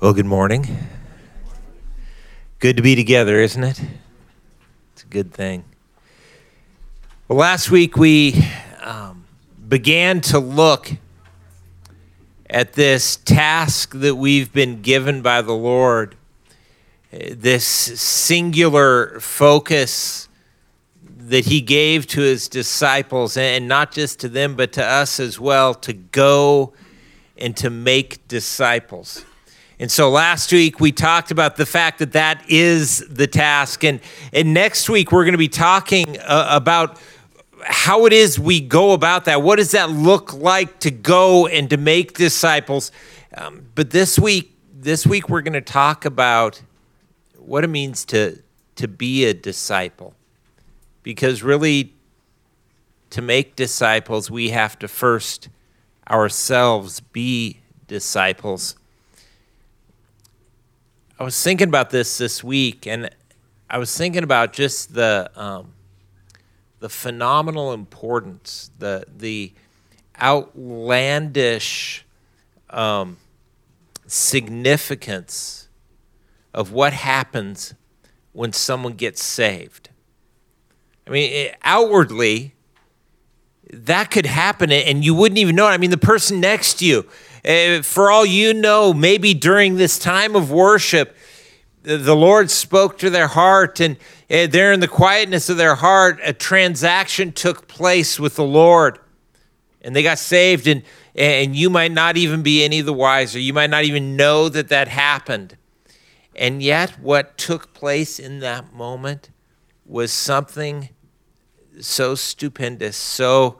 Well, good morning. Good to be together, isn't it? It's a good thing. Well, last week we um, began to look at this task that we've been given by the Lord, this singular focus that He gave to His disciples, and not just to them, but to us as well, to go and to make disciples. And so last week we talked about the fact that that is the task. And, and next week we're going to be talking uh, about how it is we go about that. What does that look like to go and to make disciples? Um, but this week, this week we're going to talk about what it means to, to be a disciple. Because really, to make disciples, we have to first ourselves be disciples. I was thinking about this this week, and I was thinking about just the um, the phenomenal importance, the the outlandish um, significance of what happens when someone gets saved. I mean, it, outwardly, that could happen, and you wouldn't even know it. I mean, the person next to you uh, for all you know, maybe during this time of worship, the Lord spoke to their heart, and uh, there in the quietness of their heart, a transaction took place with the Lord, and they got saved. And and you might not even be any the wiser. You might not even know that that happened. And yet, what took place in that moment was something so stupendous, so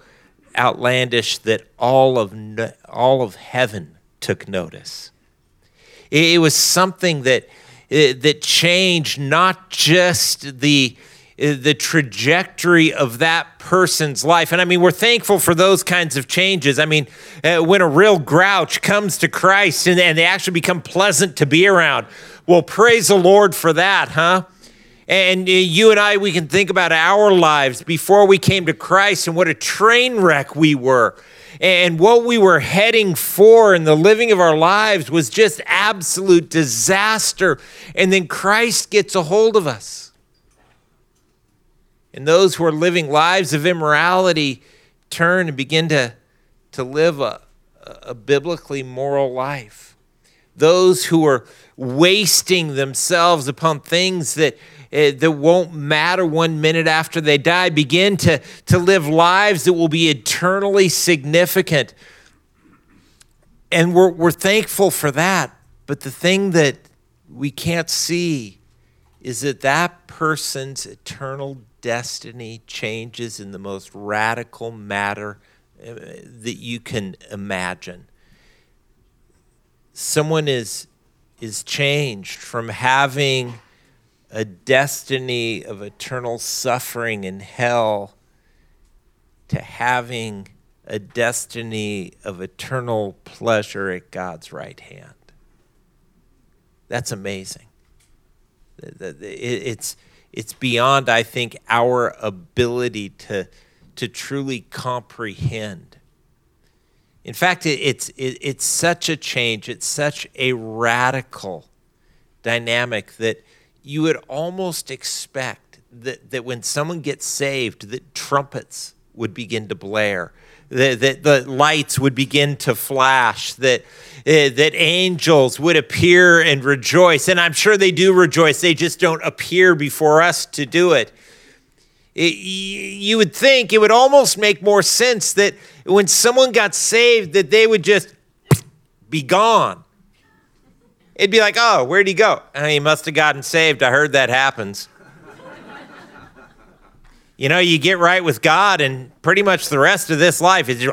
outlandish that all of all of heaven took notice. It was something that eh, that changed not just the eh, the trajectory of that person's life. And I mean, we're thankful for those kinds of changes. I mean, uh, when a real grouch comes to Christ and, and they actually become pleasant to be around, well, praise the Lord for that, huh? And uh, you and I, we can think about our lives before we came to Christ and what a train wreck we were. And what we were heading for in the living of our lives was just absolute disaster. And then Christ gets a hold of us. And those who are living lives of immorality turn and begin to, to live a, a biblically moral life. Those who are wasting themselves upon things that uh, that won't matter one minute after they die begin to, to live lives that will be eternally significant. And we're, we're thankful for that. But the thing that we can't see is that that person's eternal destiny changes in the most radical matter uh, that you can imagine. Someone is, is changed from having a destiny of eternal suffering in hell to having a destiny of eternal pleasure at God's right hand. That's amazing. It's, it's beyond, I think, our ability to, to truly comprehend. In fact, it's, it's such a change, it's such a radical dynamic that you would almost expect that, that when someone gets saved, that trumpets would begin to blare, that, that the lights would begin to flash, that, uh, that angels would appear and rejoice. And I'm sure they do rejoice, they just don't appear before us to do it. it you would think it would almost make more sense that when someone got saved, that they would just be gone It'd be like, oh, where'd he go? Oh, he must have gotten saved. I heard that happens. you know, you get right with God, and pretty much the rest of this life is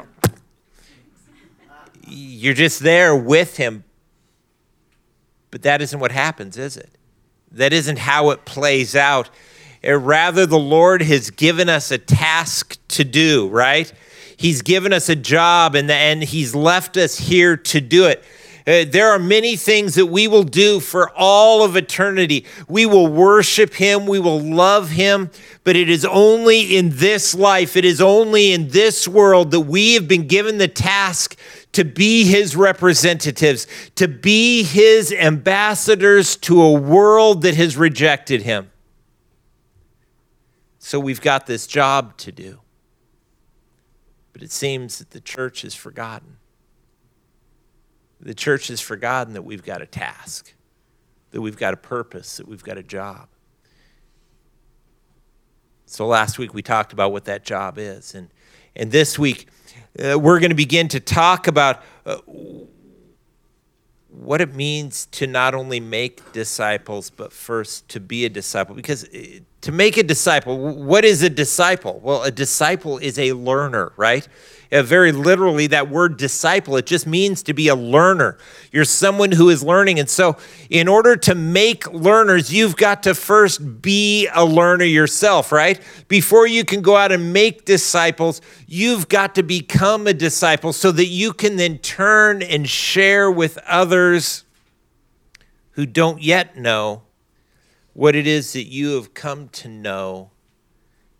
you're just there with Him. But that isn't what happens, is it? That isn't how it plays out. Uh, rather, the Lord has given us a task to do, right? He's given us a job, and, and He's left us here to do it. Uh, there are many things that we will do for all of eternity. We will worship Him, we will love Him, but it is only in this life, it is only in this world that we have been given the task to be his representatives, to be his ambassadors to a world that has rejected him. So we've got this job to do. But it seems that the church has forgotten. The church has forgotten that we've got a task, that we've got a purpose, that we've got a job. So last week we talked about what that job is. And, and this week uh, we're going to begin to talk about uh, what it means to not only make disciples, but first to be a disciple. Because uh, to make a disciple, what is a disciple? Well, a disciple is a learner, right? Uh, very literally, that word disciple, it just means to be a learner. You're someone who is learning. And so, in order to make learners, you've got to first be a learner yourself, right? Before you can go out and make disciples, you've got to become a disciple so that you can then turn and share with others who don't yet know what it is that you have come to know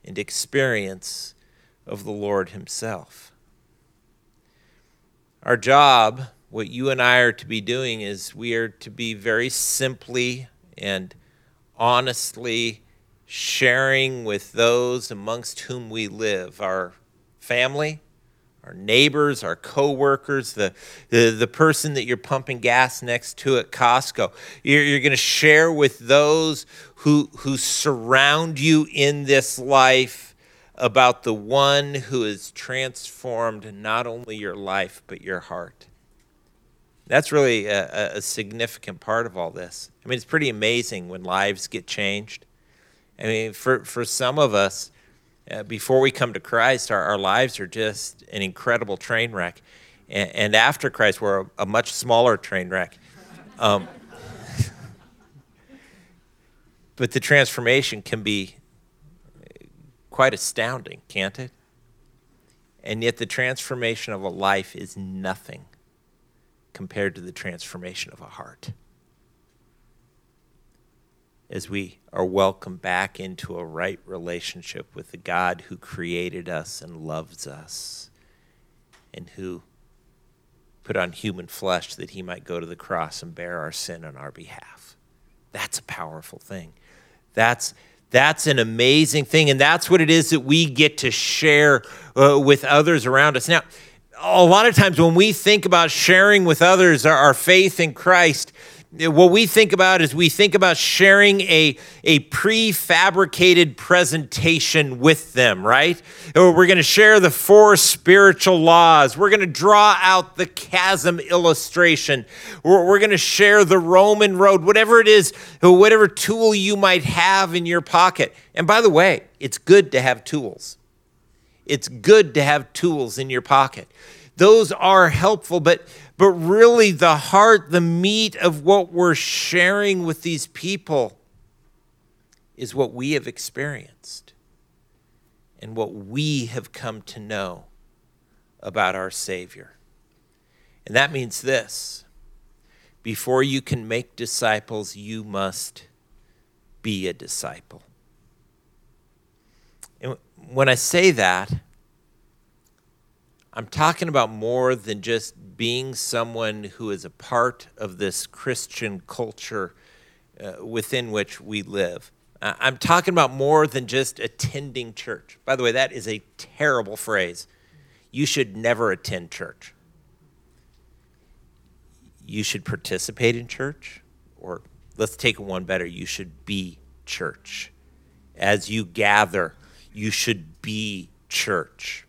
and experience of the Lord Himself. Our job, what you and I are to be doing, is we are to be very simply and honestly sharing with those amongst whom we live our family, our neighbors, our coworkers, the, the, the person that you're pumping gas next to at Costco. You're, you're going to share with those who, who surround you in this life about the one who has transformed not only your life, but your heart. That's really a, a, significant part of all this. I mean, it's pretty amazing when lives get changed. I mean, for, for some of us, uh, before we come to Christ, our, our lives are just an incredible train wreck. And, and after Christ, we're a, a, much smaller train wreck. Um, but the transformation can be quite astounding, can't it? And yet, the transformation of a life is nothing compared to the transformation of a heart. As we are welcomed back into a right relationship with the God who created us and loves us, and who put on human flesh that he might go to the cross and bear our sin on our behalf. That's a powerful thing. That's that's an amazing thing. And that's what it is that we get to share uh, with others around us. Now, a lot of times when we think about sharing with others our, our faith in Christ, what we think about is we think about sharing a, a prefabricated presentation with them, right? We're going to share the four spiritual laws. We're going to draw out the chasm illustration. Or we're going to share the Roman road, whatever it is, whatever tool you might have in your pocket. And by the way, it's good to have tools. It's good to have tools in your pocket. Those are helpful, but but really the heart, the meat of what we're sharing with these people is what we have experienced and what we have come to know about our Savior. And that means this before you can make disciples, you must be a disciple. And when I say that, I'm talking about more than just being someone who is a part of this Christian culture uh, within which we live. I'm talking about more than just attending church. By the way, that is a terrible phrase. You should never attend church. You should participate in church, or let's take one better, you should be church. As you gather, you should be church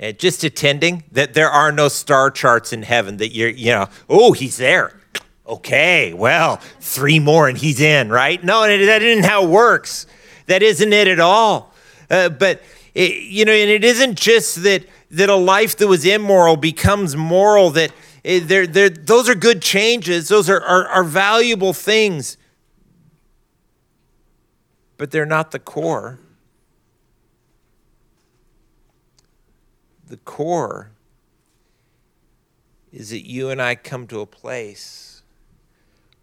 and just attending that there are no star charts in heaven that you're you know oh he's there. Okay well three more and he's in right? No that isn't how it works. That isn't it at all. Uh, but it, you know and it isn't just that that a life that was immoral becomes moral that it, they're, they're, those are good changes. Those are, are, are valuable things. But they're not the core the core is that you and I come to a place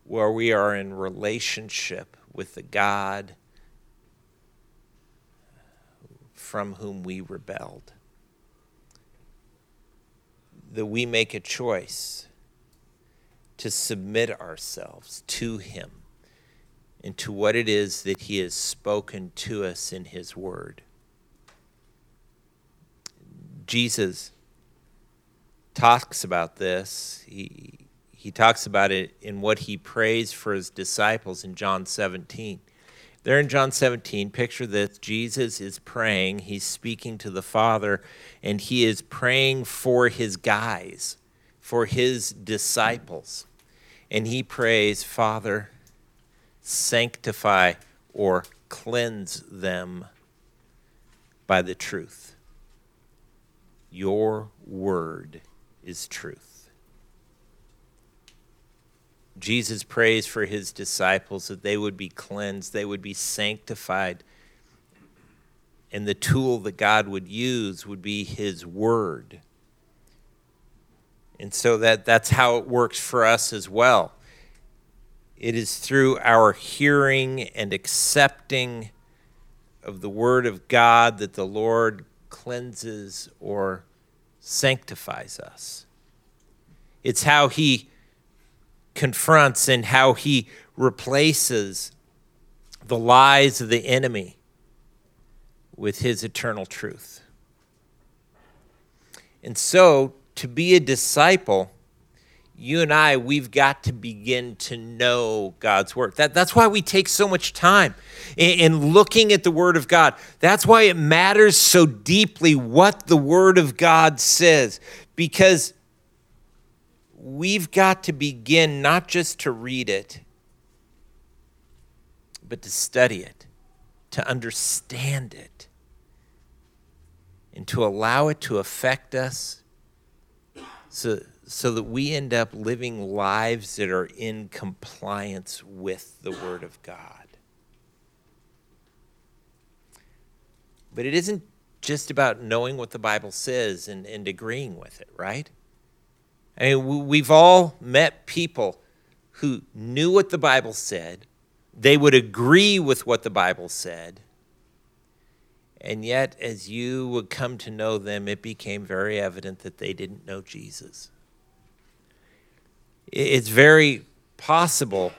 where we are in relationship with the God from whom we rebelled. that we make a choice to submit ourselves to Him and to what it is that He has spoken to us in His Word. Jesus talks about this. He, he talks about it in what he prays for his disciples in John 17. There in John 17, picture this Jesus is praying, he's speaking to the Father, and he is praying for his guys, for his disciples. And he prays, Father, sanctify or cleanse them by the truth. Your word is truth. Jesus prays for his disciples that they would be cleansed, they would be sanctified. And the tool that God would use would be his word. And so that, that's how it works for us as well. It is through our hearing and accepting of the word of God that the Lord cleanses or sanctifies us. It's how he confronts and how he replaces the lies of the enemy with his eternal truth. And so, to be a disciple, you and I, we've got to begin to know God's word. That, that's why we take so much time in, in, looking at the word of God. That's why it matters so deeply what the word of God says, because we've got to begin not just to read it, but to study it, to understand it, and to allow it to affect us so so that we end up living lives that are in compliance with the Word of God. But it isn't just about knowing what the Bible says and, and agreeing with it, right? I mean, we've all met people who knew what the Bible said, they would agree with what the Bible said, and yet, as you would come to know them, it became very evident that they didn't know Jesus it's very possible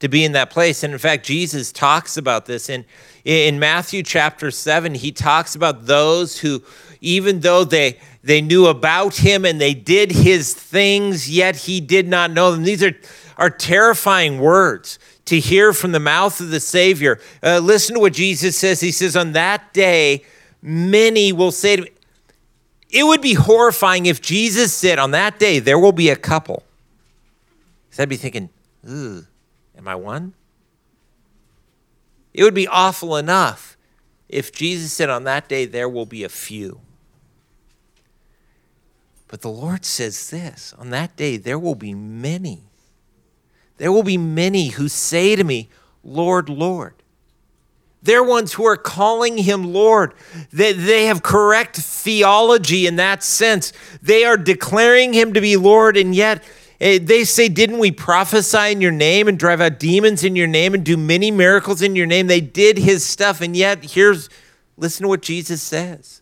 to be in that place. And in fact, Jesus talks about this in, in Matthew chapter 7. He talks about those who, even though they, they knew about him and they did his things, yet he did not know them. These are, are terrifying words to hear from the mouth of the Savior. Uh, listen to what Jesus says. He says, On that day, many will say to me, it would be horrifying if Jesus said, On that day, there will be a couple because I'd be thinking, ooh, am I one? It would be awful enough if Jesus said, on that day, there will be a few. But the Lord says this on that day, there will be many. There will be many who say to me, Lord, Lord. They're ones who are calling him Lord. They, they have correct theology in that sense. They are declaring him to be Lord, and yet Eh, they say, Didn't we prophesy in your name and drive out demons in your name and do many miracles in your name? They did his stuff. And yet, here's listen to what Jesus says.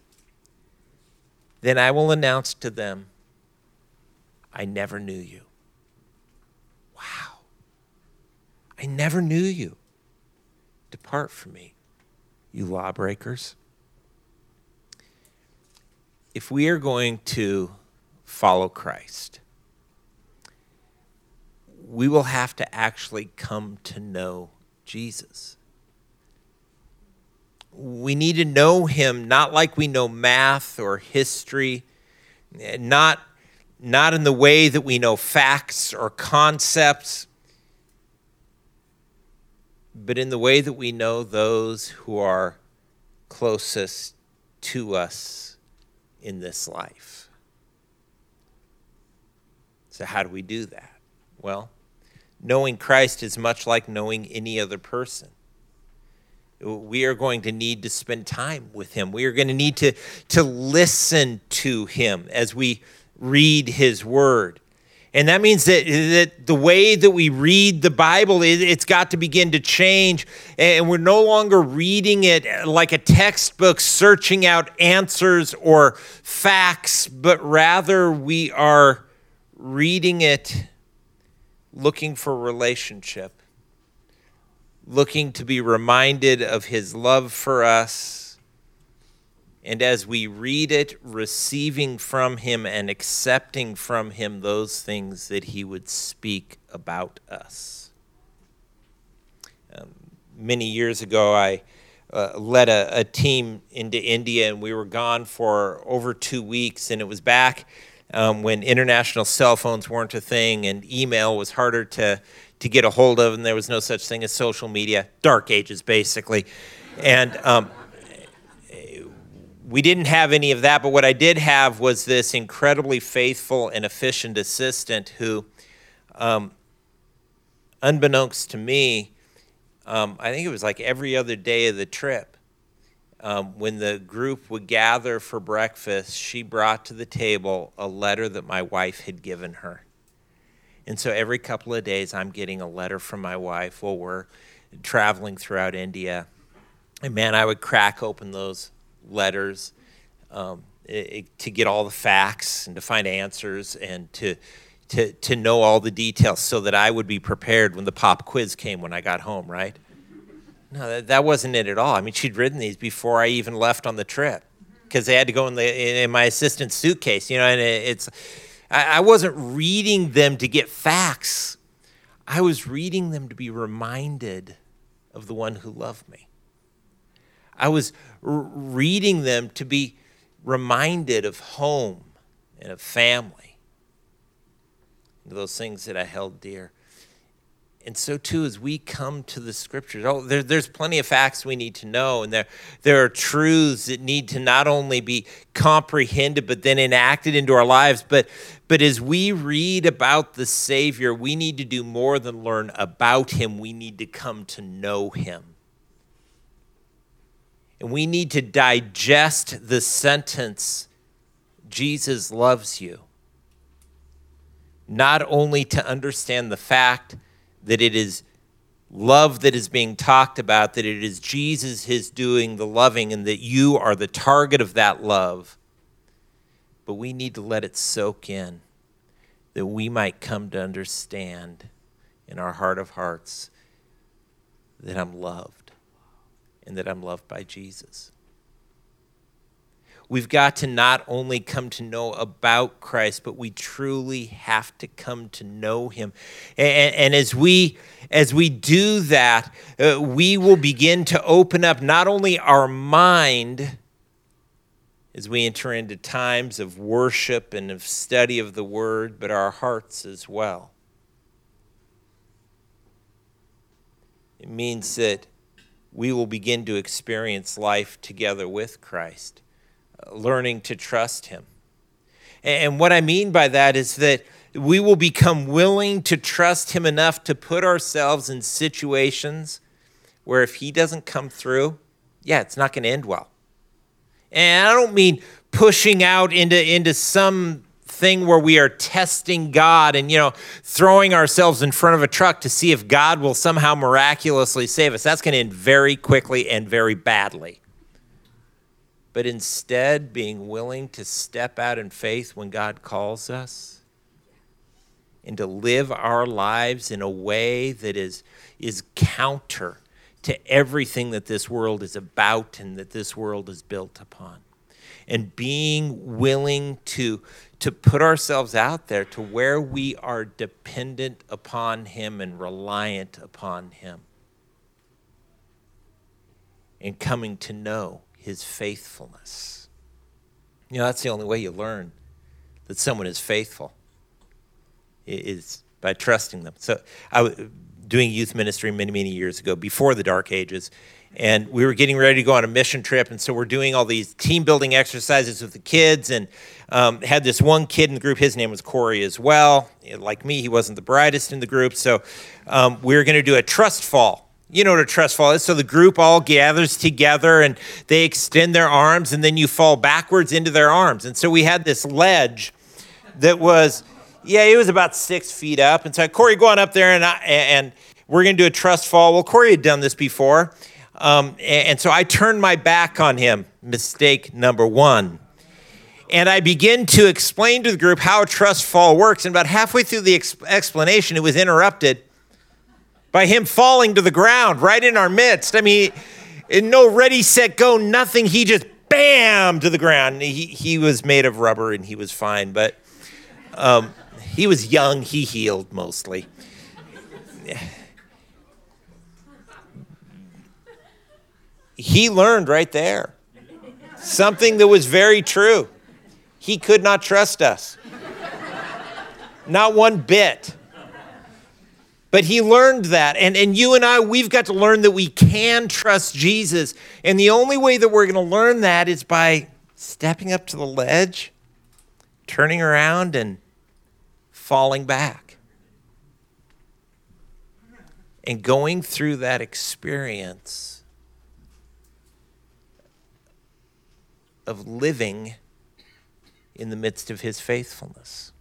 Then I will announce to them, I never knew you. Wow. I never knew you. Depart from me, you lawbreakers. If we are going to follow Christ, we will have to actually come to know Jesus. We need to know him not like we know math or history, not, not in the way that we know facts or concepts, but in the way that we know those who are closest to us in this life. So, how do we do that? Well, knowing Christ is much like knowing any other person. We are going to need to spend time with him. We are going to need to, to listen to him as we read his word. And that means that, that the way that we read the Bible, it's got to begin to change. And we're no longer reading it like a textbook, searching out answers or facts, but rather we are reading it looking for relationship, looking to be reminded of His love for us and as we read it, receiving from him and accepting from him those things that he would speak about us. Um, many years ago, I uh, led a, a, team into India, and we were gone for over two weeks, and it was back. Um, when international cell phones weren't a thing and email was harder to, to get a hold of, and there was no such thing as social media, dark ages basically. And um, we didn't have any of that, but what I did have was this incredibly faithful and efficient assistant who, um, unbeknownst to me, um, I think it was like every other day of the trip, um, when the group would gather for breakfast, she brought to the table a letter that my wife had given her. And so every couple of days, I'm getting a letter from my wife while we're traveling throughout India. And man, I would crack open those letters um, it, to get all the facts and to find answers and to, to, to know all the details so that I would be prepared when the pop quiz came when I got home, right? No, that, that wasn't it at all. I mean, she'd written these before I even left on the trip mm-hmm. because they had to go in, the, in my assistant's suitcase, you know, and it, it's, I, I wasn't reading them to get facts. I was reading them to be reminded of the one who loved me. I was r- reading them to be reminded of home and of family, those things that I held dear. And so too, as we come to the scriptures, oh, there, there's plenty of facts we need to know, and there, there are truths that need to not only be comprehended, but then enacted into our lives. But, but as we read about the Savior, we need to do more than learn about him, we need to come to know him. And we need to digest the sentence Jesus loves you. Not only to understand the fact that it is love that is being talked about, that it is Jesus his doing the loving, and that you are the target of that love, but we need to let it soak in that we might come to understand in our heart of hearts that I'm loved and that I'm loved by Jesus. We've got to not only come to know about Christ, but we truly have to come to know Him. And, and as we as we do that, uh, we will begin to open up not only our mind as we enter into times of worship and of study of the Word, but our hearts as well. It means that we will begin to experience life together with Christ, learning to trust Him. And what I mean by that is that we will become willing to trust Him enough to put ourselves in situations where if He doesn't come through, yeah, it's not going to end well. And I don't mean pushing out into, into some thing where we are testing God and, you know, throwing ourselves in front of a truck to see if God will somehow miraculously save us. That's going to end very quickly and very badly. But instead, being willing to step out in faith when God calls us and to live our lives in a way that is, is counter to everything that this world is about and that this world is built upon. And being willing to, to put ourselves out there to where we are dependent upon Him and reliant upon Him. And coming to know His faithfulness. You know, that's the only way you learn that someone is faithful, is by trusting them. So I was doing youth ministry many, many years ago, before the dark ages and we were getting ready to go on a mission trip and so we're doing all these team building exercises with the kids and um, had this one kid in the group his name was corey as well like me he wasn't the brightest in the group so um, we were going to do a trust fall you know what a trust fall is so the group all gathers together and they extend their arms and then you fall backwards into their arms and so we had this ledge that was Yeah, it was about six feet up. And so Corey, go on up there and, I, and we're going to do a trust fall. Well, Corey had done this before. Um, and, and so I turned my back on him. Mistake number one. And I begin to explain to the group how a trust fall works. And about halfway through the ex- explanation, it was interrupted by him falling to the ground right in our midst. I mean, in no ready, set, go, nothing. He just bam to the ground. He, he was made of rubber and he was fine, but um, he was young. He healed mostly. He learned right there something that was very true. He could not trust us. Not one bit. But he learned that. And, and you and I, we've got to learn that we can trust Jesus. And the only way that we're going to learn that is by stepping up to the ledge, turning around, and falling back. And going through that experience of living in the midst of his faithfulness.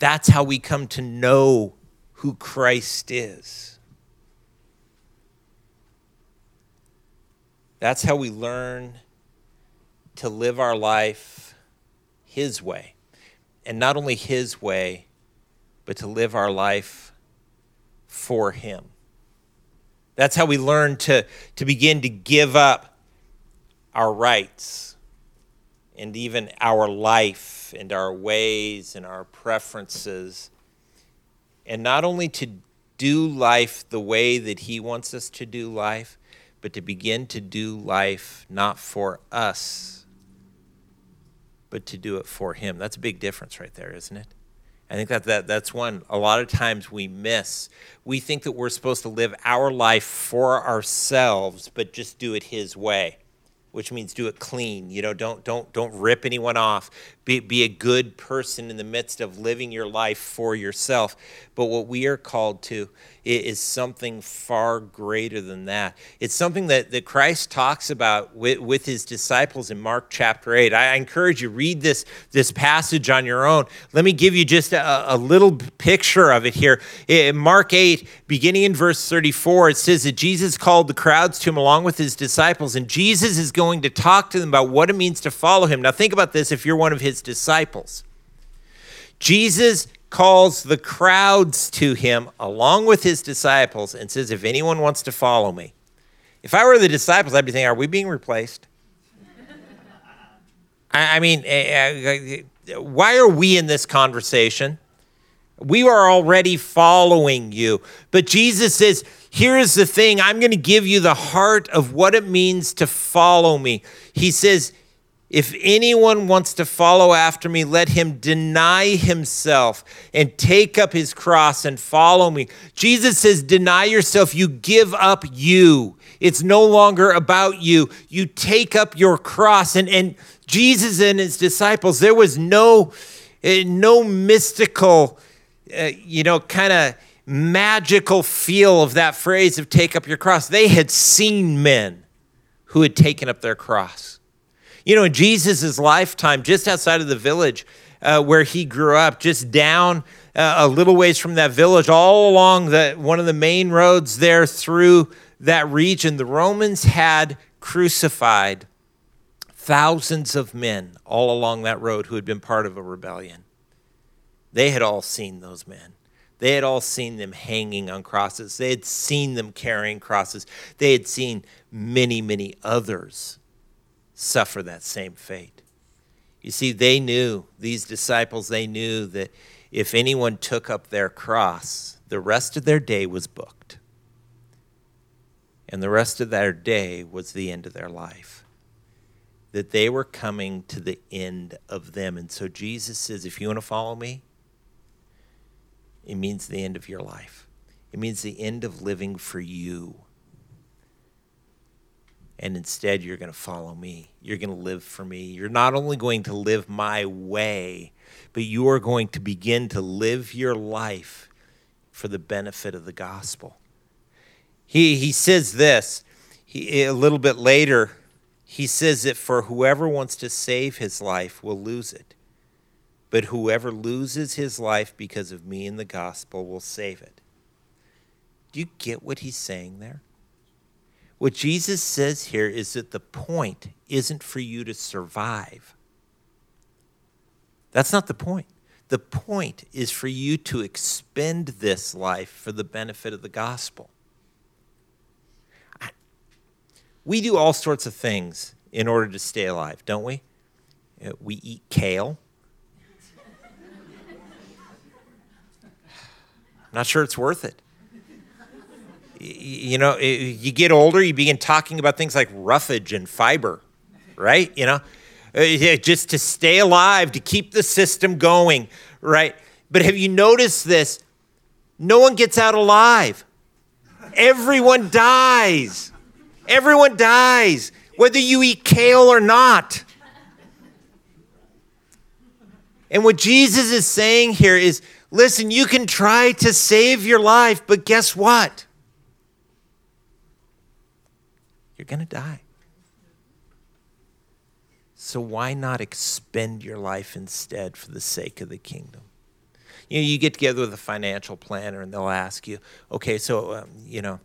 That's how we come to know who Christ is. That's how we learn to live our life His way. And not only His way, but to live our life for Him. That's how we learn to, to begin to give up our rights and even our life and our ways and our preferences. And not only to do life the way that He wants us to do life, but to begin to do life not for us, but to do it for Him. That's a big difference right there, isn't it? I think that, that that's one a lot of times we miss. We think that we're supposed to live our life for ourselves, but just do it His way which means do it clean. You know, don't don't don't rip anyone off. Be be a good person in the midst of living your life for yourself. But what we are called to is something far greater than that. It's something that, that Christ talks about with, with his disciples in Mark chapter 8. I, encourage you read this this passage on your own. Let me give you just a, a little picture of it here. In Mark 8, beginning in verse 34, it says that Jesus called the crowds to him along with his disciples, and Jesus is going to talk to them about what it means to follow him. Now, think about this if you're one of his disciples. Jesus calls the crowds to him along with his disciples and says, If anyone wants to follow me, if I were the disciples, I'd be thinking, Are we being replaced? I, mean, eh, eh, why are we in this conversation? We are already following you. But Jesus says, Here's the thing I'm going to give you the heart of what it means to follow me. He says, If anyone wants to follow after me, let him deny himself and take up his cross and follow me. Jesus says, Deny yourself. You give up you. It's no longer about you. You take up your cross. And, and Jesus and his disciples, there was no, eh, no mystical, uh, you know, kind of magical feel of that phrase of take up your cross. They had seen men who had taken up their cross. You know, in Jesus' lifetime, just outside of the village uh, where he grew up, just down uh, a little ways from that village, all along the, one of the main roads there through that region, the Romans had crucified thousands of men all along that road who had been part of a rebellion. They had all seen those men. They had all seen them hanging on crosses. They had seen them carrying crosses. They had seen many, many others suffer that same fate. You see, they knew, these disciples, they knew that if anyone took up their cross, the rest of their day was booked. And the rest of their day was the end of their life. That they were coming to the end of them. And so Jesus says, if you want to follow me, it means the end of your life. It means the end of living for you. And instead, you're going to follow me. You're going to live for me. You're not only going to live my way, but you are going to begin to live your life for the benefit of the gospel. He, he says this he, a little bit later. He says that for whoever wants to save his life will lose it, but whoever loses his life because of me and the gospel will save it. Do you get what he's saying there? What Jesus says here is that the point isn't for you to survive. That's not the point. The point is for you to expend this life for the benefit of the gospel. We do all sorts of things in order to stay alive, don't we? Uh, we eat kale. I'm not sure it's worth it. You know, you get older, you begin talking about things like roughage and fiber, right? You know, uh, just to stay alive, to keep the system going, right? But have you noticed this? No one gets out alive. Everyone dies. Everyone dies, whether you eat kale or not. And what Jesus is saying here is listen, you can try to save your life, but guess what? You're going to die. So why not expend your life instead for the sake of the kingdom? You know, you get together with a financial planner and they'll ask you, okay, so, um, you know,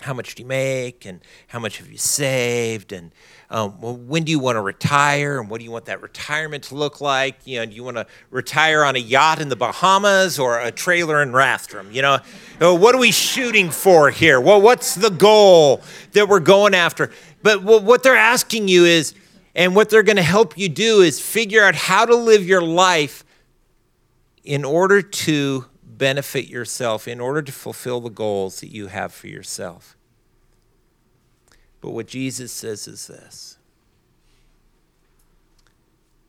how much do you make and how much have you saved and um, well, when do you want to retire and what do you want that retirement to look like? You know do you want to retire on a yacht in the bahamas or a trailer in rathdrum you know what are we shooting for here? Well what's the goal that we're going after? But what they're asking you is and what they're going to help you do is figure out how to live your life in order to benefit yourself in order to fulfill the goals that you have for yourself. But what Jesus says is this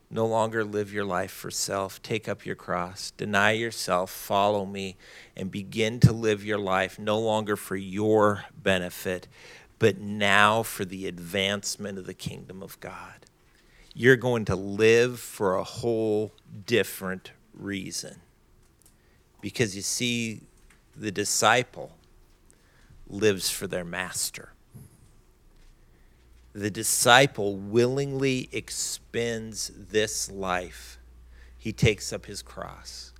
no longer live your life for self. Take up your cross, deny yourself, follow me, and begin to live your life no longer for your benefit, but now for the advancement of the kingdom of God. You're going to live for a whole different reason. Because you see, the disciple lives for their master. The disciple willingly expends this life. He takes up his cross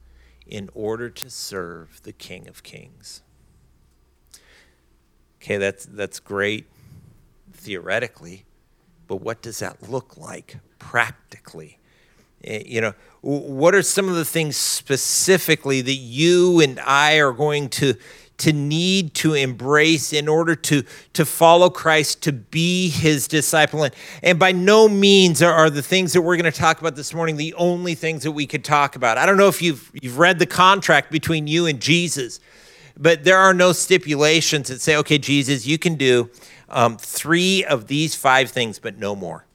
in order to serve the King of Kings. Okay, that's, that's great theoretically, but what does that look like practically? Eh, you know, what are some of the things specifically that you and I are going to to need to embrace in order to, to follow Christ, to be his disciple. And, and by no means are, are the things that we're going to talk about this morning the only things that we could talk about. I don't know if you've, you've read the contract between you and Jesus, but there are no stipulations that say, okay, Jesus, you can do um, three of these five things, but no more.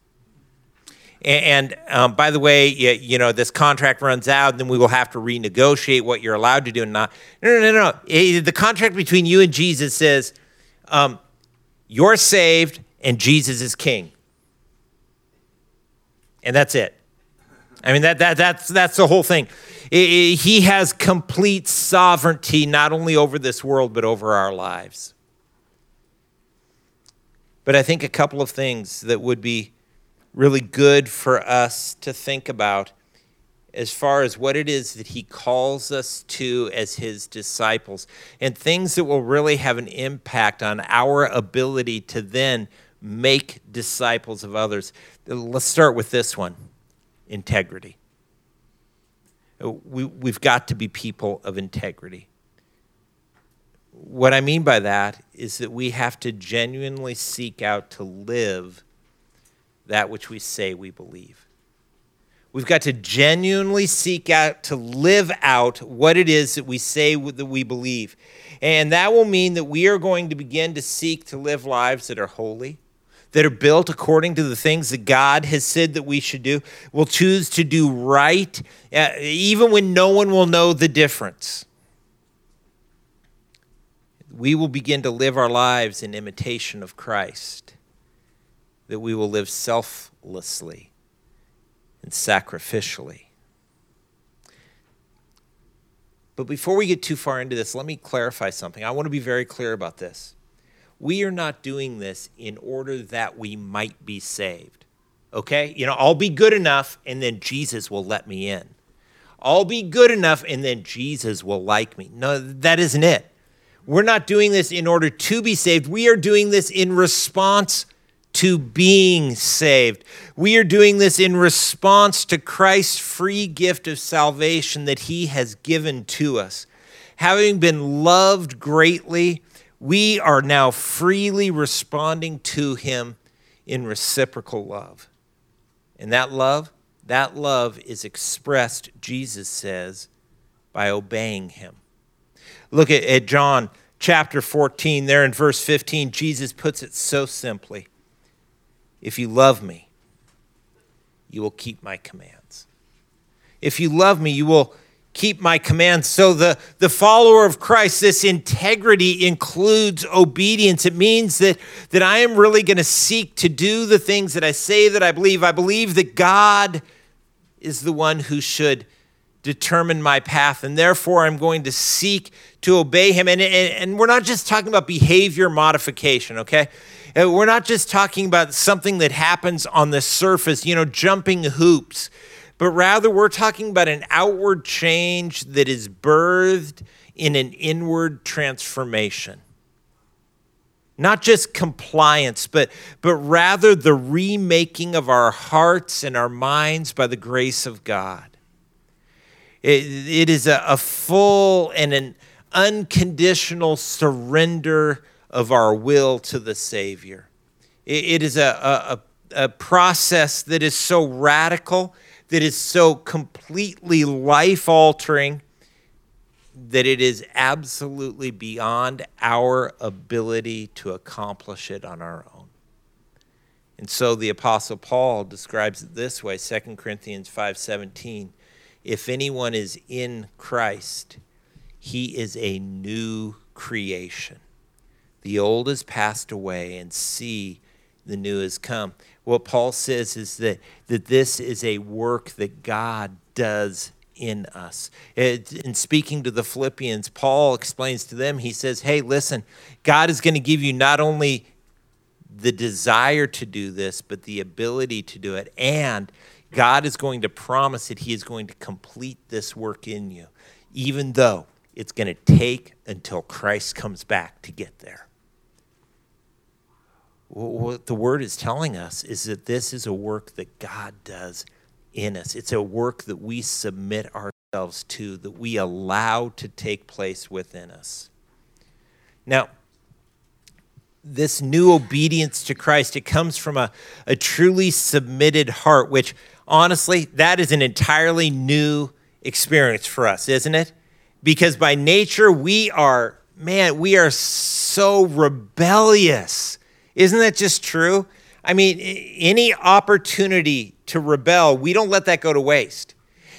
And um, by the way, you, you, know, this contract runs out, and then we will have to renegotiate what you're allowed to do and not. No, no, no, no. It, the contract between you and Jesus says, um, you're saved and Jesus is king. And that's it. I mean, that, that, that's, that's the whole thing. It, it, he has complete sovereignty not only over this world, but over our lives. But I think a couple of things that would be really good for us to think about as far as what it is that he calls us to as his disciples and things that will really have an impact on our ability to then make disciples of others. Let's start with this one integrity. We, we've got to be people of integrity. What I mean by that is that we have to genuinely seek out to live that which we say we believe. We've got to genuinely seek out to live out what it is that we say that we believe. And that will mean that we are going to begin to seek to live lives that are holy, that are built according to the things that God has said that we should do. We'll choose to do right, uh, even when no one will know the difference. We will begin to live our lives in imitation of Christ that we will live selflessly and sacrificially. But before we get too far into this, let me clarify something. I want to be very clear about this. We are not doing this in order that we might be saved. Okay? You know, I'll be good enough and then Jesus will let me in. I'll be good enough, and then Jesus will like me. No, that isn't it. We're not doing this in order to be saved. We are doing this in response to being saved. We are doing this in response to Christ's free gift of salvation that he has given to us. Having been loved greatly, we are now freely responding to him in reciprocal love. And that love, that love is expressed, Jesus says, by obeying him. Look at, at John chapter 14, there in verse 15, Jesus puts it so simply If you love me, you will keep my commands. If you love me, you will keep my commands. So, the, the follower of Christ, this integrity includes obedience. It means that, that I am really going to seek to do the things that I say that I believe. I believe that God is the one who should determine my path, and therefore I'm going to seek to obey him. And, and, and we're not just talking about behavior modification, okay? Uh, we're not just talking about something that happens on the surface, you know, jumping hoops but rather we're talking about an outward change that is birthed in an inward transformation. Not just compliance, but, but rather the remaking of our hearts and our minds by the grace of God. it, it is a, a full and an unconditional surrender of our will to the Savior. it, is a, a, a process that is so radical that is so completely life altering that it is absolutely beyond our ability to accomplish it on our own. And so the apostle Paul describes it this way, 2 Corinthians 5:17, if anyone is in Christ, he is a new creation. The old has passed away and see the new has come what Paul says is that, that this is a work that God does in us. It, in speaking to the Philippians, Paul explains to them, he says, Hey, listen, God is going to give you not only the desire to do this, but the ability to do it. And God is going to promise that He is going to complete this work in you, even though it's going to take until Christ comes back to get there what the word is telling us is that this is a work that God does in us. It's a work that we submit ourselves to, that we allow to take place within us. Now, this new obedience to Christ, it comes from a, a truly submitted heart, which honestly, that is an entirely new experience for us, isn't it? Because by nature, we are, man, we are so rebellious isn't that just true? I mean, any opportunity to rebel, we don't let that go to waste.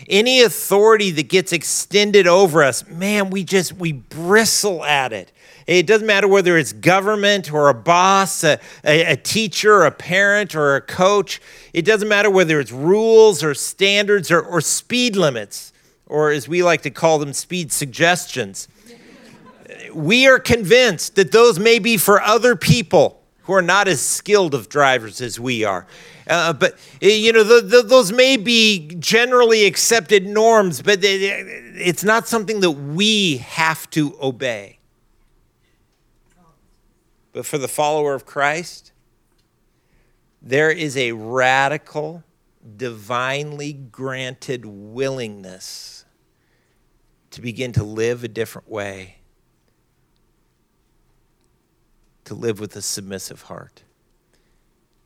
Any authority that gets extended over us, man, we just we bristle at it. It doesn't matter whether it's government or a boss, a, a, a, teacher, a parent, or a coach. It doesn't matter whether it's rules or standards or, or speed limits, or as we like to call them, speed suggestions. we are convinced that those may be for other people who are not as skilled of drivers as we are. Uh, but eh, you know, the, the, those may be generally accepted norms, but it's not something that we have to obey. But for the follower of Christ, there is a radical, divinely granted willingness to begin to live a different way to live with a submissive heart.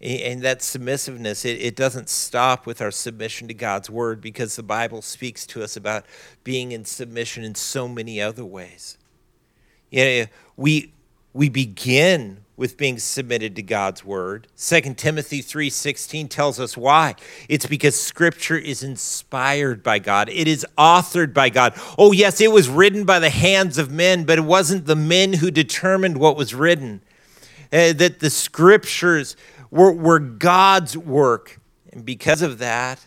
And that submissiveness, it, it doesn't stop with our submission to God's word because the Bible speaks to us about being in submission in so many other ways. Know, we, we begin with being submitted to God's word. 2 Timothy 3:16 tells us why. It's because scripture is inspired by God. It is authored by God. Oh yes, it was written by the hands of men, but it wasn't the men who determined what was written uh, that the scriptures were, were God's work. And because of that,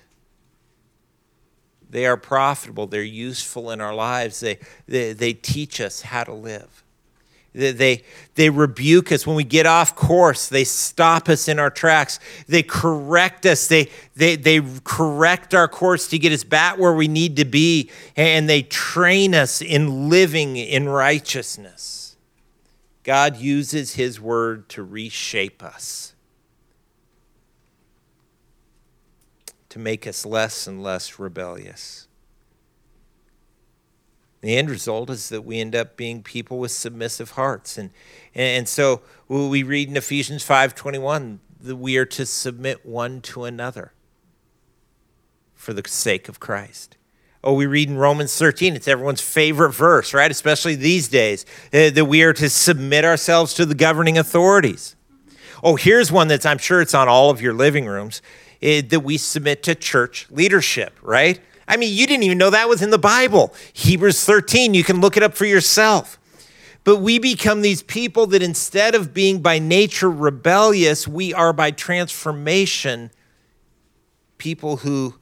they are profitable, they're useful in our lives, they, they, they teach us how to live. They, they rebuke us when we get off course. They stop us in our tracks. They correct us. They, they, they correct our course to get us back where we need to be. And they train us in living in righteousness. God uses His word to reshape us, to make us less and less rebellious. The end result is that we end up being people with submissive hearts. And, and so we read in Ephesians 5.21 that we are to submit one to another for the sake of Christ. Oh, we read in Romans 13, it's everyone's favorite verse, right? Especially these days, uh, that we are to submit ourselves to the governing authorities. Oh, here's one that's, I'm sure it's on all of your living rooms, uh, that we submit to church leadership, right? I mean, you didn't even know that was in the Bible. Hebrews 13, you can look it up for yourself. But we become these people that instead of being by nature rebellious, we are by transformation people who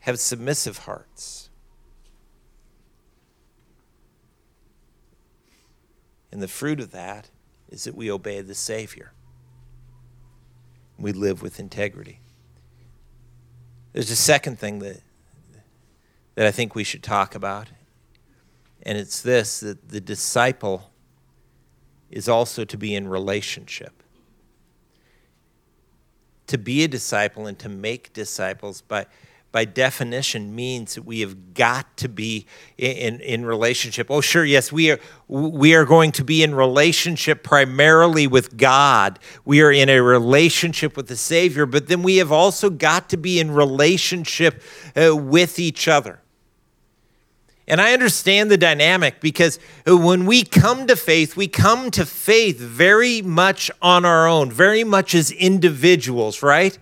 have submissive hearts. And the fruit of that is that we obey the Savior. We live with integrity. There's a second thing that that I think we should talk about. And it's this that the disciple is also to be in relationship. To be a disciple and to make disciples by by definition means that we have got to be in, in relationship. Oh, sure, yes, we are we are going to be in relationship primarily with God. We are in a relationship with the Savior, but then we have also got to be in relationship uh, with each other. And I understand the dynamic because when we come to faith, we come to faith very much on our own, very much as individuals, right?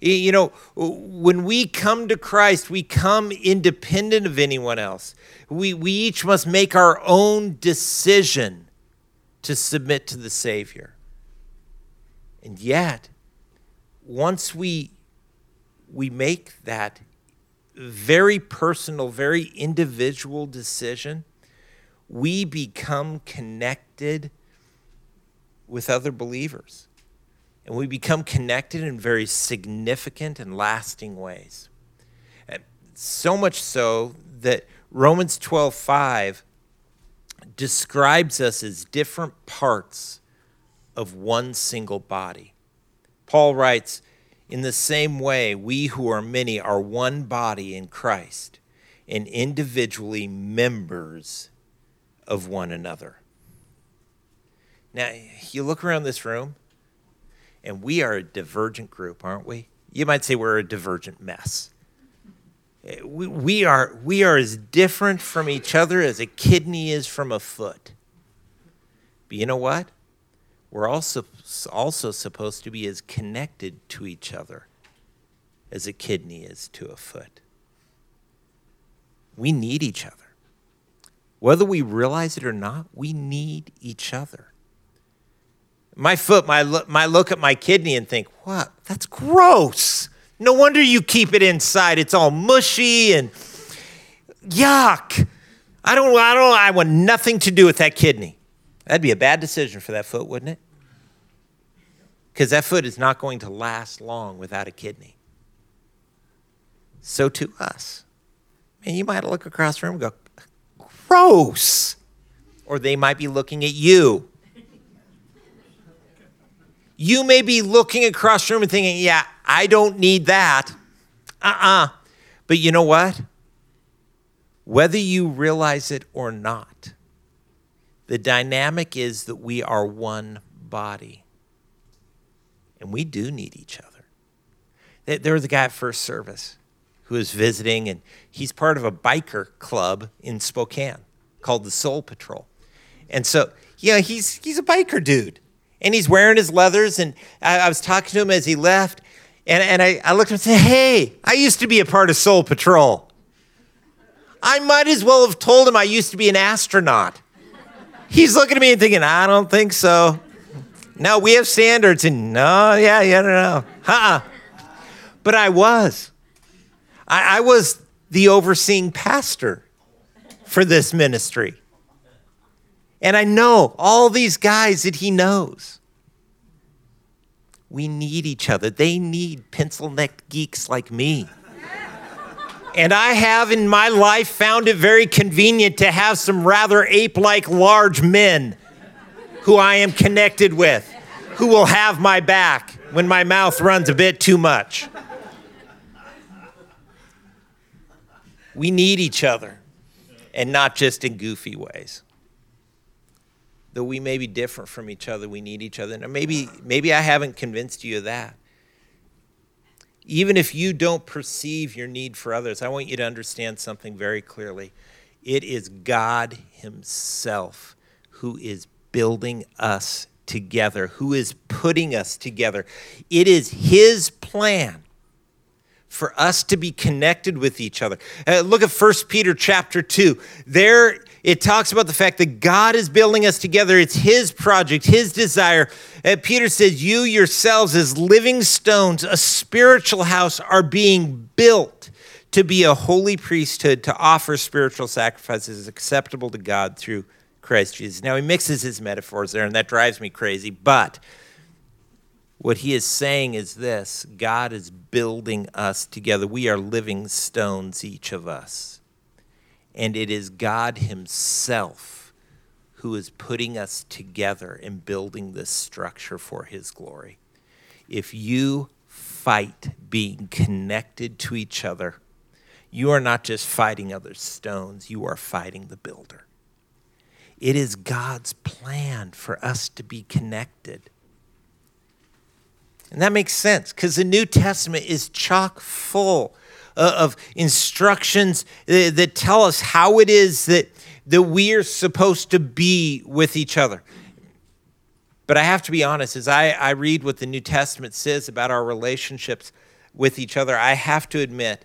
You know, when we come to Christ, we come independent of anyone else. We, we each must make our own decision to submit to the Savior. And yet, once we, we make that very personal, very individual decision, we become connected with other believers. And we become connected in very significant and lasting ways. And so much so that Romans 12 5 describes us as different parts of one single body. Paul writes, in the same way, we who are many are one body in Christ and individually members of one another. Now, you look around this room, and we are a divergent group, aren't we? You might say we're a divergent mess. Eh, we, we, are, we are as different from each other as a kidney is from a foot. But you know what? we're also, also supposed to be as connected to each other as a kidney is to a foot. We need each other. Whether we realize it or not, we need each other. My foot my, might look at my kidney and think, what? That's gross. No wonder you keep it inside. It's all mushy and yuck. I don't, I don't, I want nothing to do with that kidney. That'd be a bad decision for that foot, wouldn't it? because that foot is not going to last long without a kidney. So to us. And you might look across the room and go, gross. Or they might be looking at you. You may be looking across the room and thinking, yeah, I don't need that. Uh uh-uh. uh But you know what? Whether you realize it or not, the dynamic is that we are one body. And we do need each other. There was a guy at first service who was visiting, and he's part of a biker club in Spokane called the Soul Patrol. And so, yeah, he's, he's a biker dude. And he's wearing his leathers. And I, I was talking to him as he left. And, and I, I looked at him and said, Hey, I used to be a part of Soul Patrol. I might as well have told him I used to be an astronaut. He's looking at me and thinking, I don't think so. No, we have standards. And no, yeah, yeah, no, no. Uh-uh. But I was. I, I was the overseeing pastor for this ministry. And I know all these guys that he knows. We need each other. They need pencil necked geeks like me. And I have in my life found it very convenient to have some rather ape like large men who I am connected with, who will have my back when my mouth runs a bit too much. We need each other, and not just in goofy ways. Though we may be different from each other, we need each other. And maybe, maybe I haven't convinced you of that even if you don't perceive your need for others, I want you to understand something very clearly. It is God Himself who is building us together, who is putting us together. It is His plan for us to be connected with each other. Uh, look at 1 Peter chapter 2. There it talks about the fact that God is building us together. It's His project, His desire. And Peter says, You yourselves, as living stones, a spiritual house, are being built to be a holy priesthood, to offer spiritual sacrifices acceptable to God through Christ Jesus. Now, he mixes his metaphors there, and that drives me crazy. But what he is saying is this God is building us together. We are living stones, each of us. And it is God Himself who is putting us together and building this structure for His glory. If you fight being connected to each other, you are not just fighting other stones, you are fighting the builder. It is God's plan for us to be connected. And that makes sense because the New Testament is chock full Uh, of instructions that tell us how it is that, that we are supposed to be with each other. But I have to be honest, as I, I read what the New Testament says about our relationships with each other, I have to admit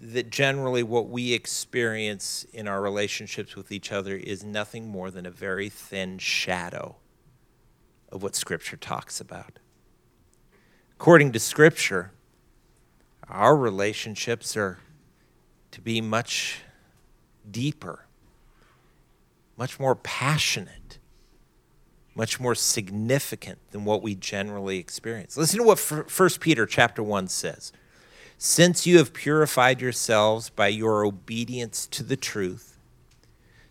that generally what we experience in our relationships with each other is nothing more than a very thin shadow of what Scripture talks about. According to Scripture, our relationships are to be much deeper, much more passionate, much more significant than what we generally experience. Listen to what 1 Peter chapter 1 says. Since you have purified yourselves by your obedience to the truth,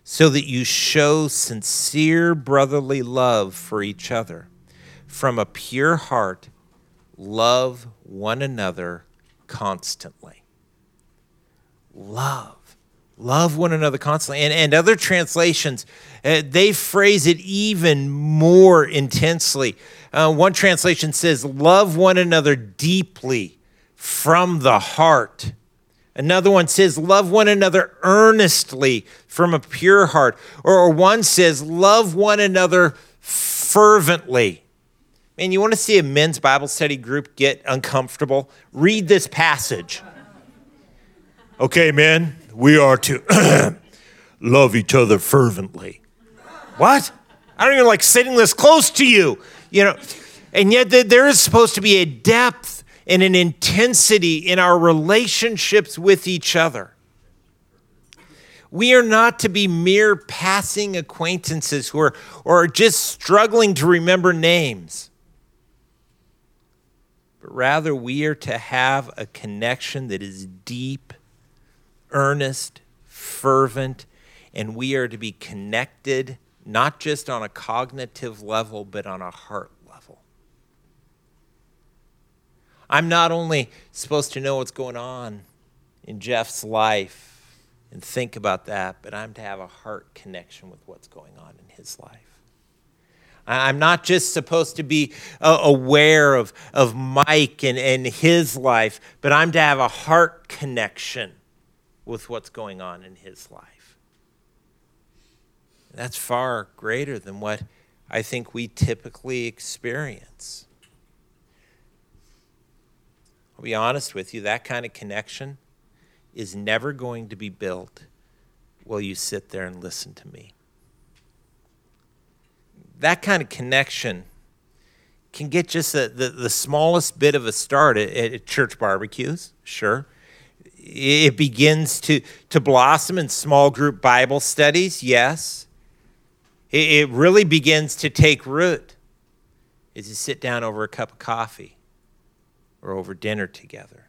so that you show sincere brotherly love for each other, from a pure heart, love one another constantly. Love. Love one another constantly. And, and other translations, uh, they phrase it even more intensely. Uh, one translation says, Love one another deeply from the heart. Another one says, Love one another earnestly from a pure heart. Or, or one says, Love one another fervently. Man, you want to see a men's Bible study group get uncomfortable? Read this passage. Okay, men, we are to love each other fervently. What? I don't even like sitting this close to you, you know. And yet, there is supposed to be a depth and an intensity in our relationships with each other. We are not to be mere passing acquaintances who are or just struggling to remember names rather we are to have a connection that is deep, earnest, fervent, and we are to be connected not just on a cognitive level, but on a heart level. I'm not only supposed to know what's going on in Jeff's life and think about that, but I'm to have a heart connection with what's going on in his life. I'm not just supposed to be uh, aware of, of Mike and, and his life, but I'm to have a heart connection with what's going on in his life. That's far greater than what I think we typically experience. I'll be honest with you, that kind of connection is never going to be built while you sit there and listen to me that kind of connection can get just a, the, the smallest bit of a start at, at church barbecues, sure. It begins to, to blossom in small group Bible studies, yes. it really begins to take root is you sit down over a cup of coffee or over dinner together.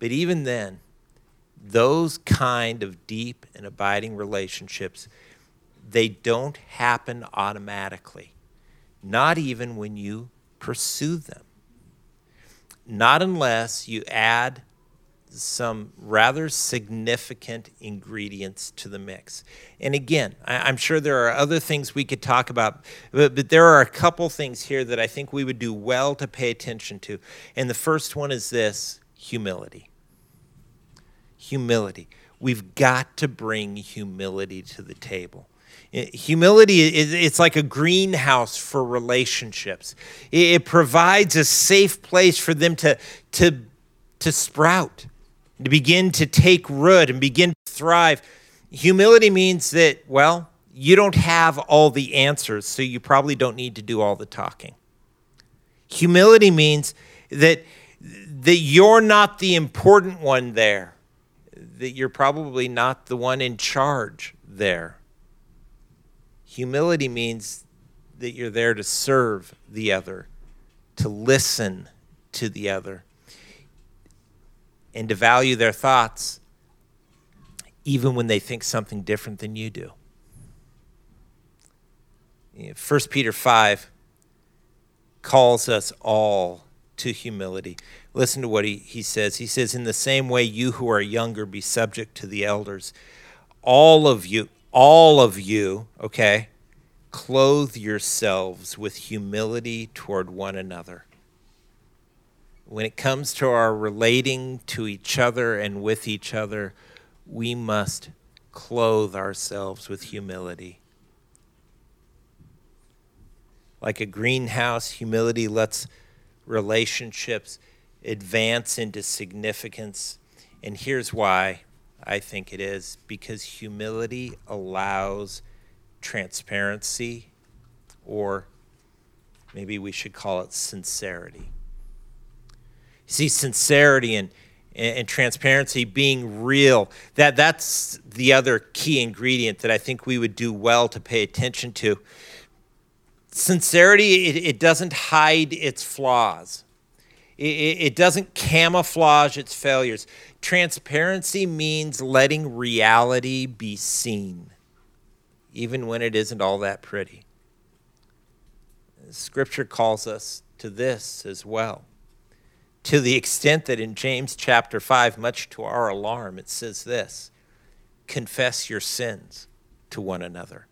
But even then, those kind of deep and abiding relationships, they don't happen automatically, not even when you pursue them. Not unless you add some rather significant ingredients to the mix. And again, I, am sure there are other things we could talk about, but, but there are a couple things here that I think we would do well to pay attention to. And the first one is this humility. Humility. We've got to bring humility to the table. Eh, humility is it's like a greenhouse for relationships. It provides a safe place for them to, to, to sprout to begin to take root and begin to thrive. Humility means that, well, you don't have all the answers, so you probably don't need to do all the talking. Humility means that, that you're not the important one there, that you're probably not the one in charge there. Humility means that you're there to serve the other, to listen to the other and to value their thoughts even when they think something different than you do. 1 Peter 5 calls us all to humility. Listen to what he, he says. He says, In the same way, you who are younger, be subject to the elders. All of you, all of you, okay, clothe yourselves with humility toward one another when it comes to our relating to each other and with each other, we must clothe ourselves with humility. Like a greenhouse, humility lets relationships advance into significance. And here's why I think it is because humility allows transparency, or maybe we should call it sincerity. See sincerity and, and transparency being real that that's the other key ingredient that i think we would do well to pay attention to. Sincerity it, it doesn't hide its flaws it, it doesn't camouflage its failures. Transparency means letting reality be seen even when it isn't all that pretty. Scripture calls us to this as well. To the extent that in James chapter 5, much to our alarm, it says this confess your sins to one another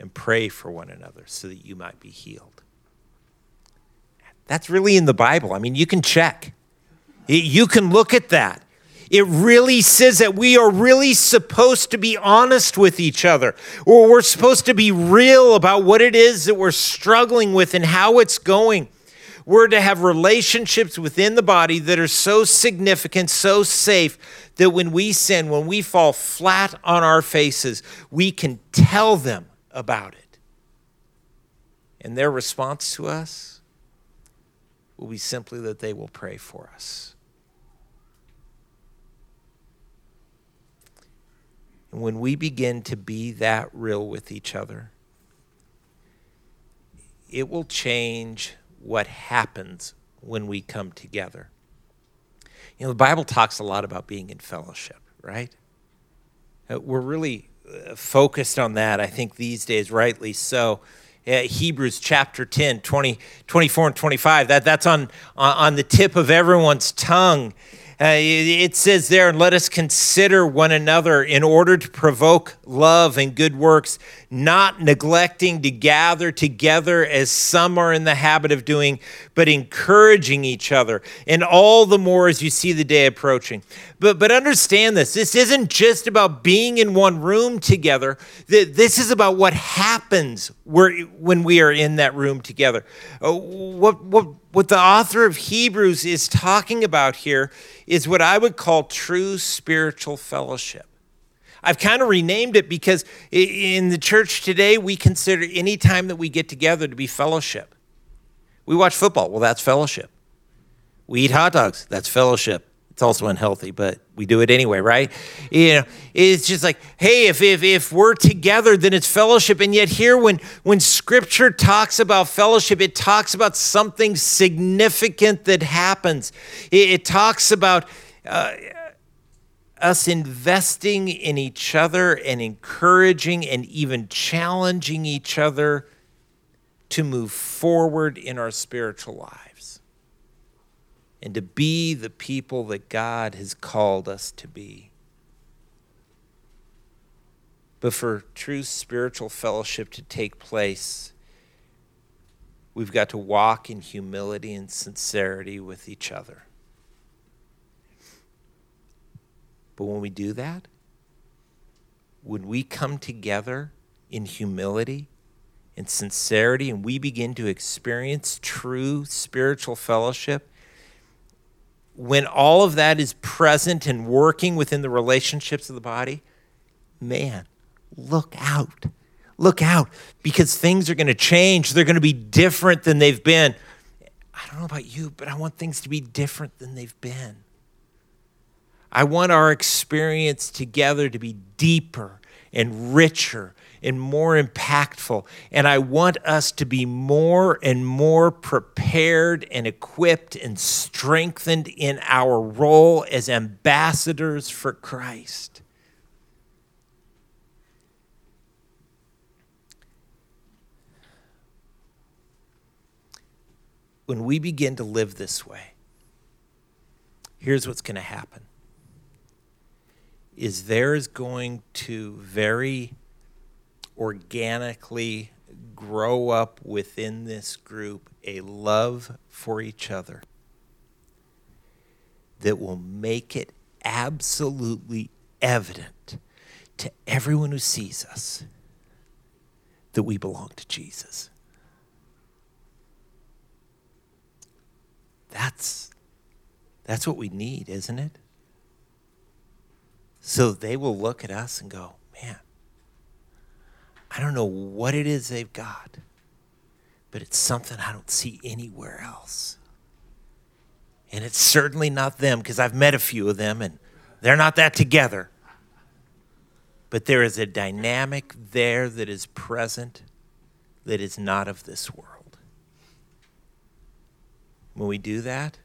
and pray for one another so that you might be healed. That's really in the Bible. I mean, you can check, you can look at that. It really says that we are really supposed to be honest with each other, or we're supposed to be real about what it is that we're struggling with and how it's going. We're to have relationships within the body that are so significant, so safe, that when we sin, when we fall flat on our faces, we can tell them about it. And their response to us will be simply that they will pray for us. And when we begin to be that real with each other, it will change what happens when we come together. You know, the Bible talks a lot about being in fellowship, right? Uh, we're really uh, focused on that, I think, these days, rightly so. Uh, Hebrews chapter 10, 20, 24 and 25, that, that's on, on the tip of everyone's tongue. Uh, it says there, and let us consider one another in order to provoke love and good works, not neglecting to gather together as some are in the habit of doing, but encouraging each other, and all the more as you see the day approaching. But, but understand this this isn't just about being in one room together, this is about what happens when we are in that room together. Uh, what, what, what the author of Hebrews is talking about here is what I would call true spiritual fellowship. I've kind of renamed it because in the church today, we consider any time that we get together to be fellowship. We watch football, well, that's fellowship. We eat hot dogs, that's fellowship. It's also unhealthy, but we do it anyway, right? You know, it's just like, hey, if, if, if we're together, then it's fellowship. And yet here, when, when scripture talks about fellowship, it talks about something significant that happens. It, it talks about uh, us investing in each other and encouraging and even challenging each other to move forward in our spiritual lives and to be the people that God has called us to be. But for true spiritual fellowship to take place, we've got to walk in humility and sincerity with each other. But when we do that, when we come together in humility, in sincerity and we begin to experience true spiritual fellowship, when all of that is present and working within the relationships of the body, man, look out. Look out because things are going to change. They're going to be different than they've been. I don't know about you, but I want things to be different than they've been. I want our experience together to be deeper and richer and more impactful. And I want us to be more and more prepared and equipped and strengthened in our role as ambassadors for Christ. When we begin to live this way, here's what's going to happen is there is going to very organically grow up within this group a love for each other that will make it absolutely evident to everyone who sees us that we belong to Jesus. That's that's what we need, isn't it? So they will look at us and go, "Man, I don't know what it is they've got, but it's something I don't see anywhere else. And it's certainly not them because I've met a few of them and they're not that together. But there is a dynamic there that is present that is not of this world. When we do that,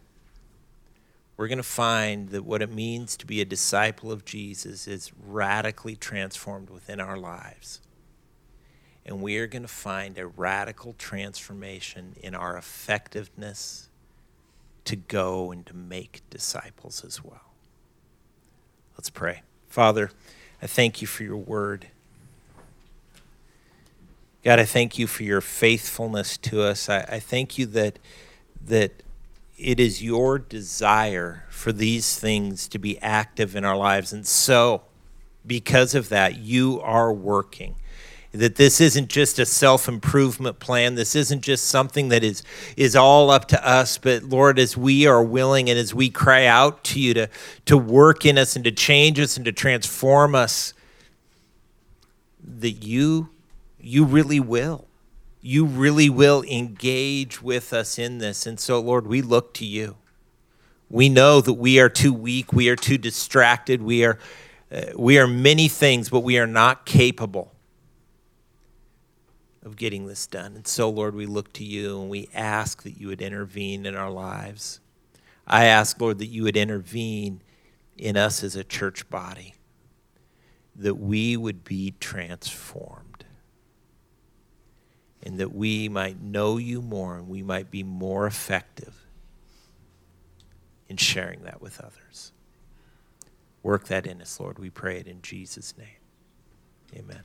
we're going to find that what it means to be a disciple of Jesus is radically transformed within our lives and we are going to find a radical transformation in our effectiveness to go and to make disciples as well. Let's pray. Father, I thank you for your word. God, I thank you for your faithfulness to us. I, I thank you that that it is your desire for these things to be active in our lives. And so, because of that, you are working that this isn't just a self-improvement plan. This isn't just something that is is all up to us but lord as we are willing and as we cry out to you to to work in us and to change us and to transform us that you you really will. You really will engage with us in this. And so lord we look to you. We know that we are too weak. We are too distracted. We are uh, we are many things but we are not capable of getting this done. And so, Lord, we look to you and we ask that you would intervene in our lives. I ask, Lord, that you would intervene in us as a church body, that we would be transformed, and that we might know you more and we might be more effective in sharing that with others. Work that in us, Lord. We pray it in Jesus' name. Amen.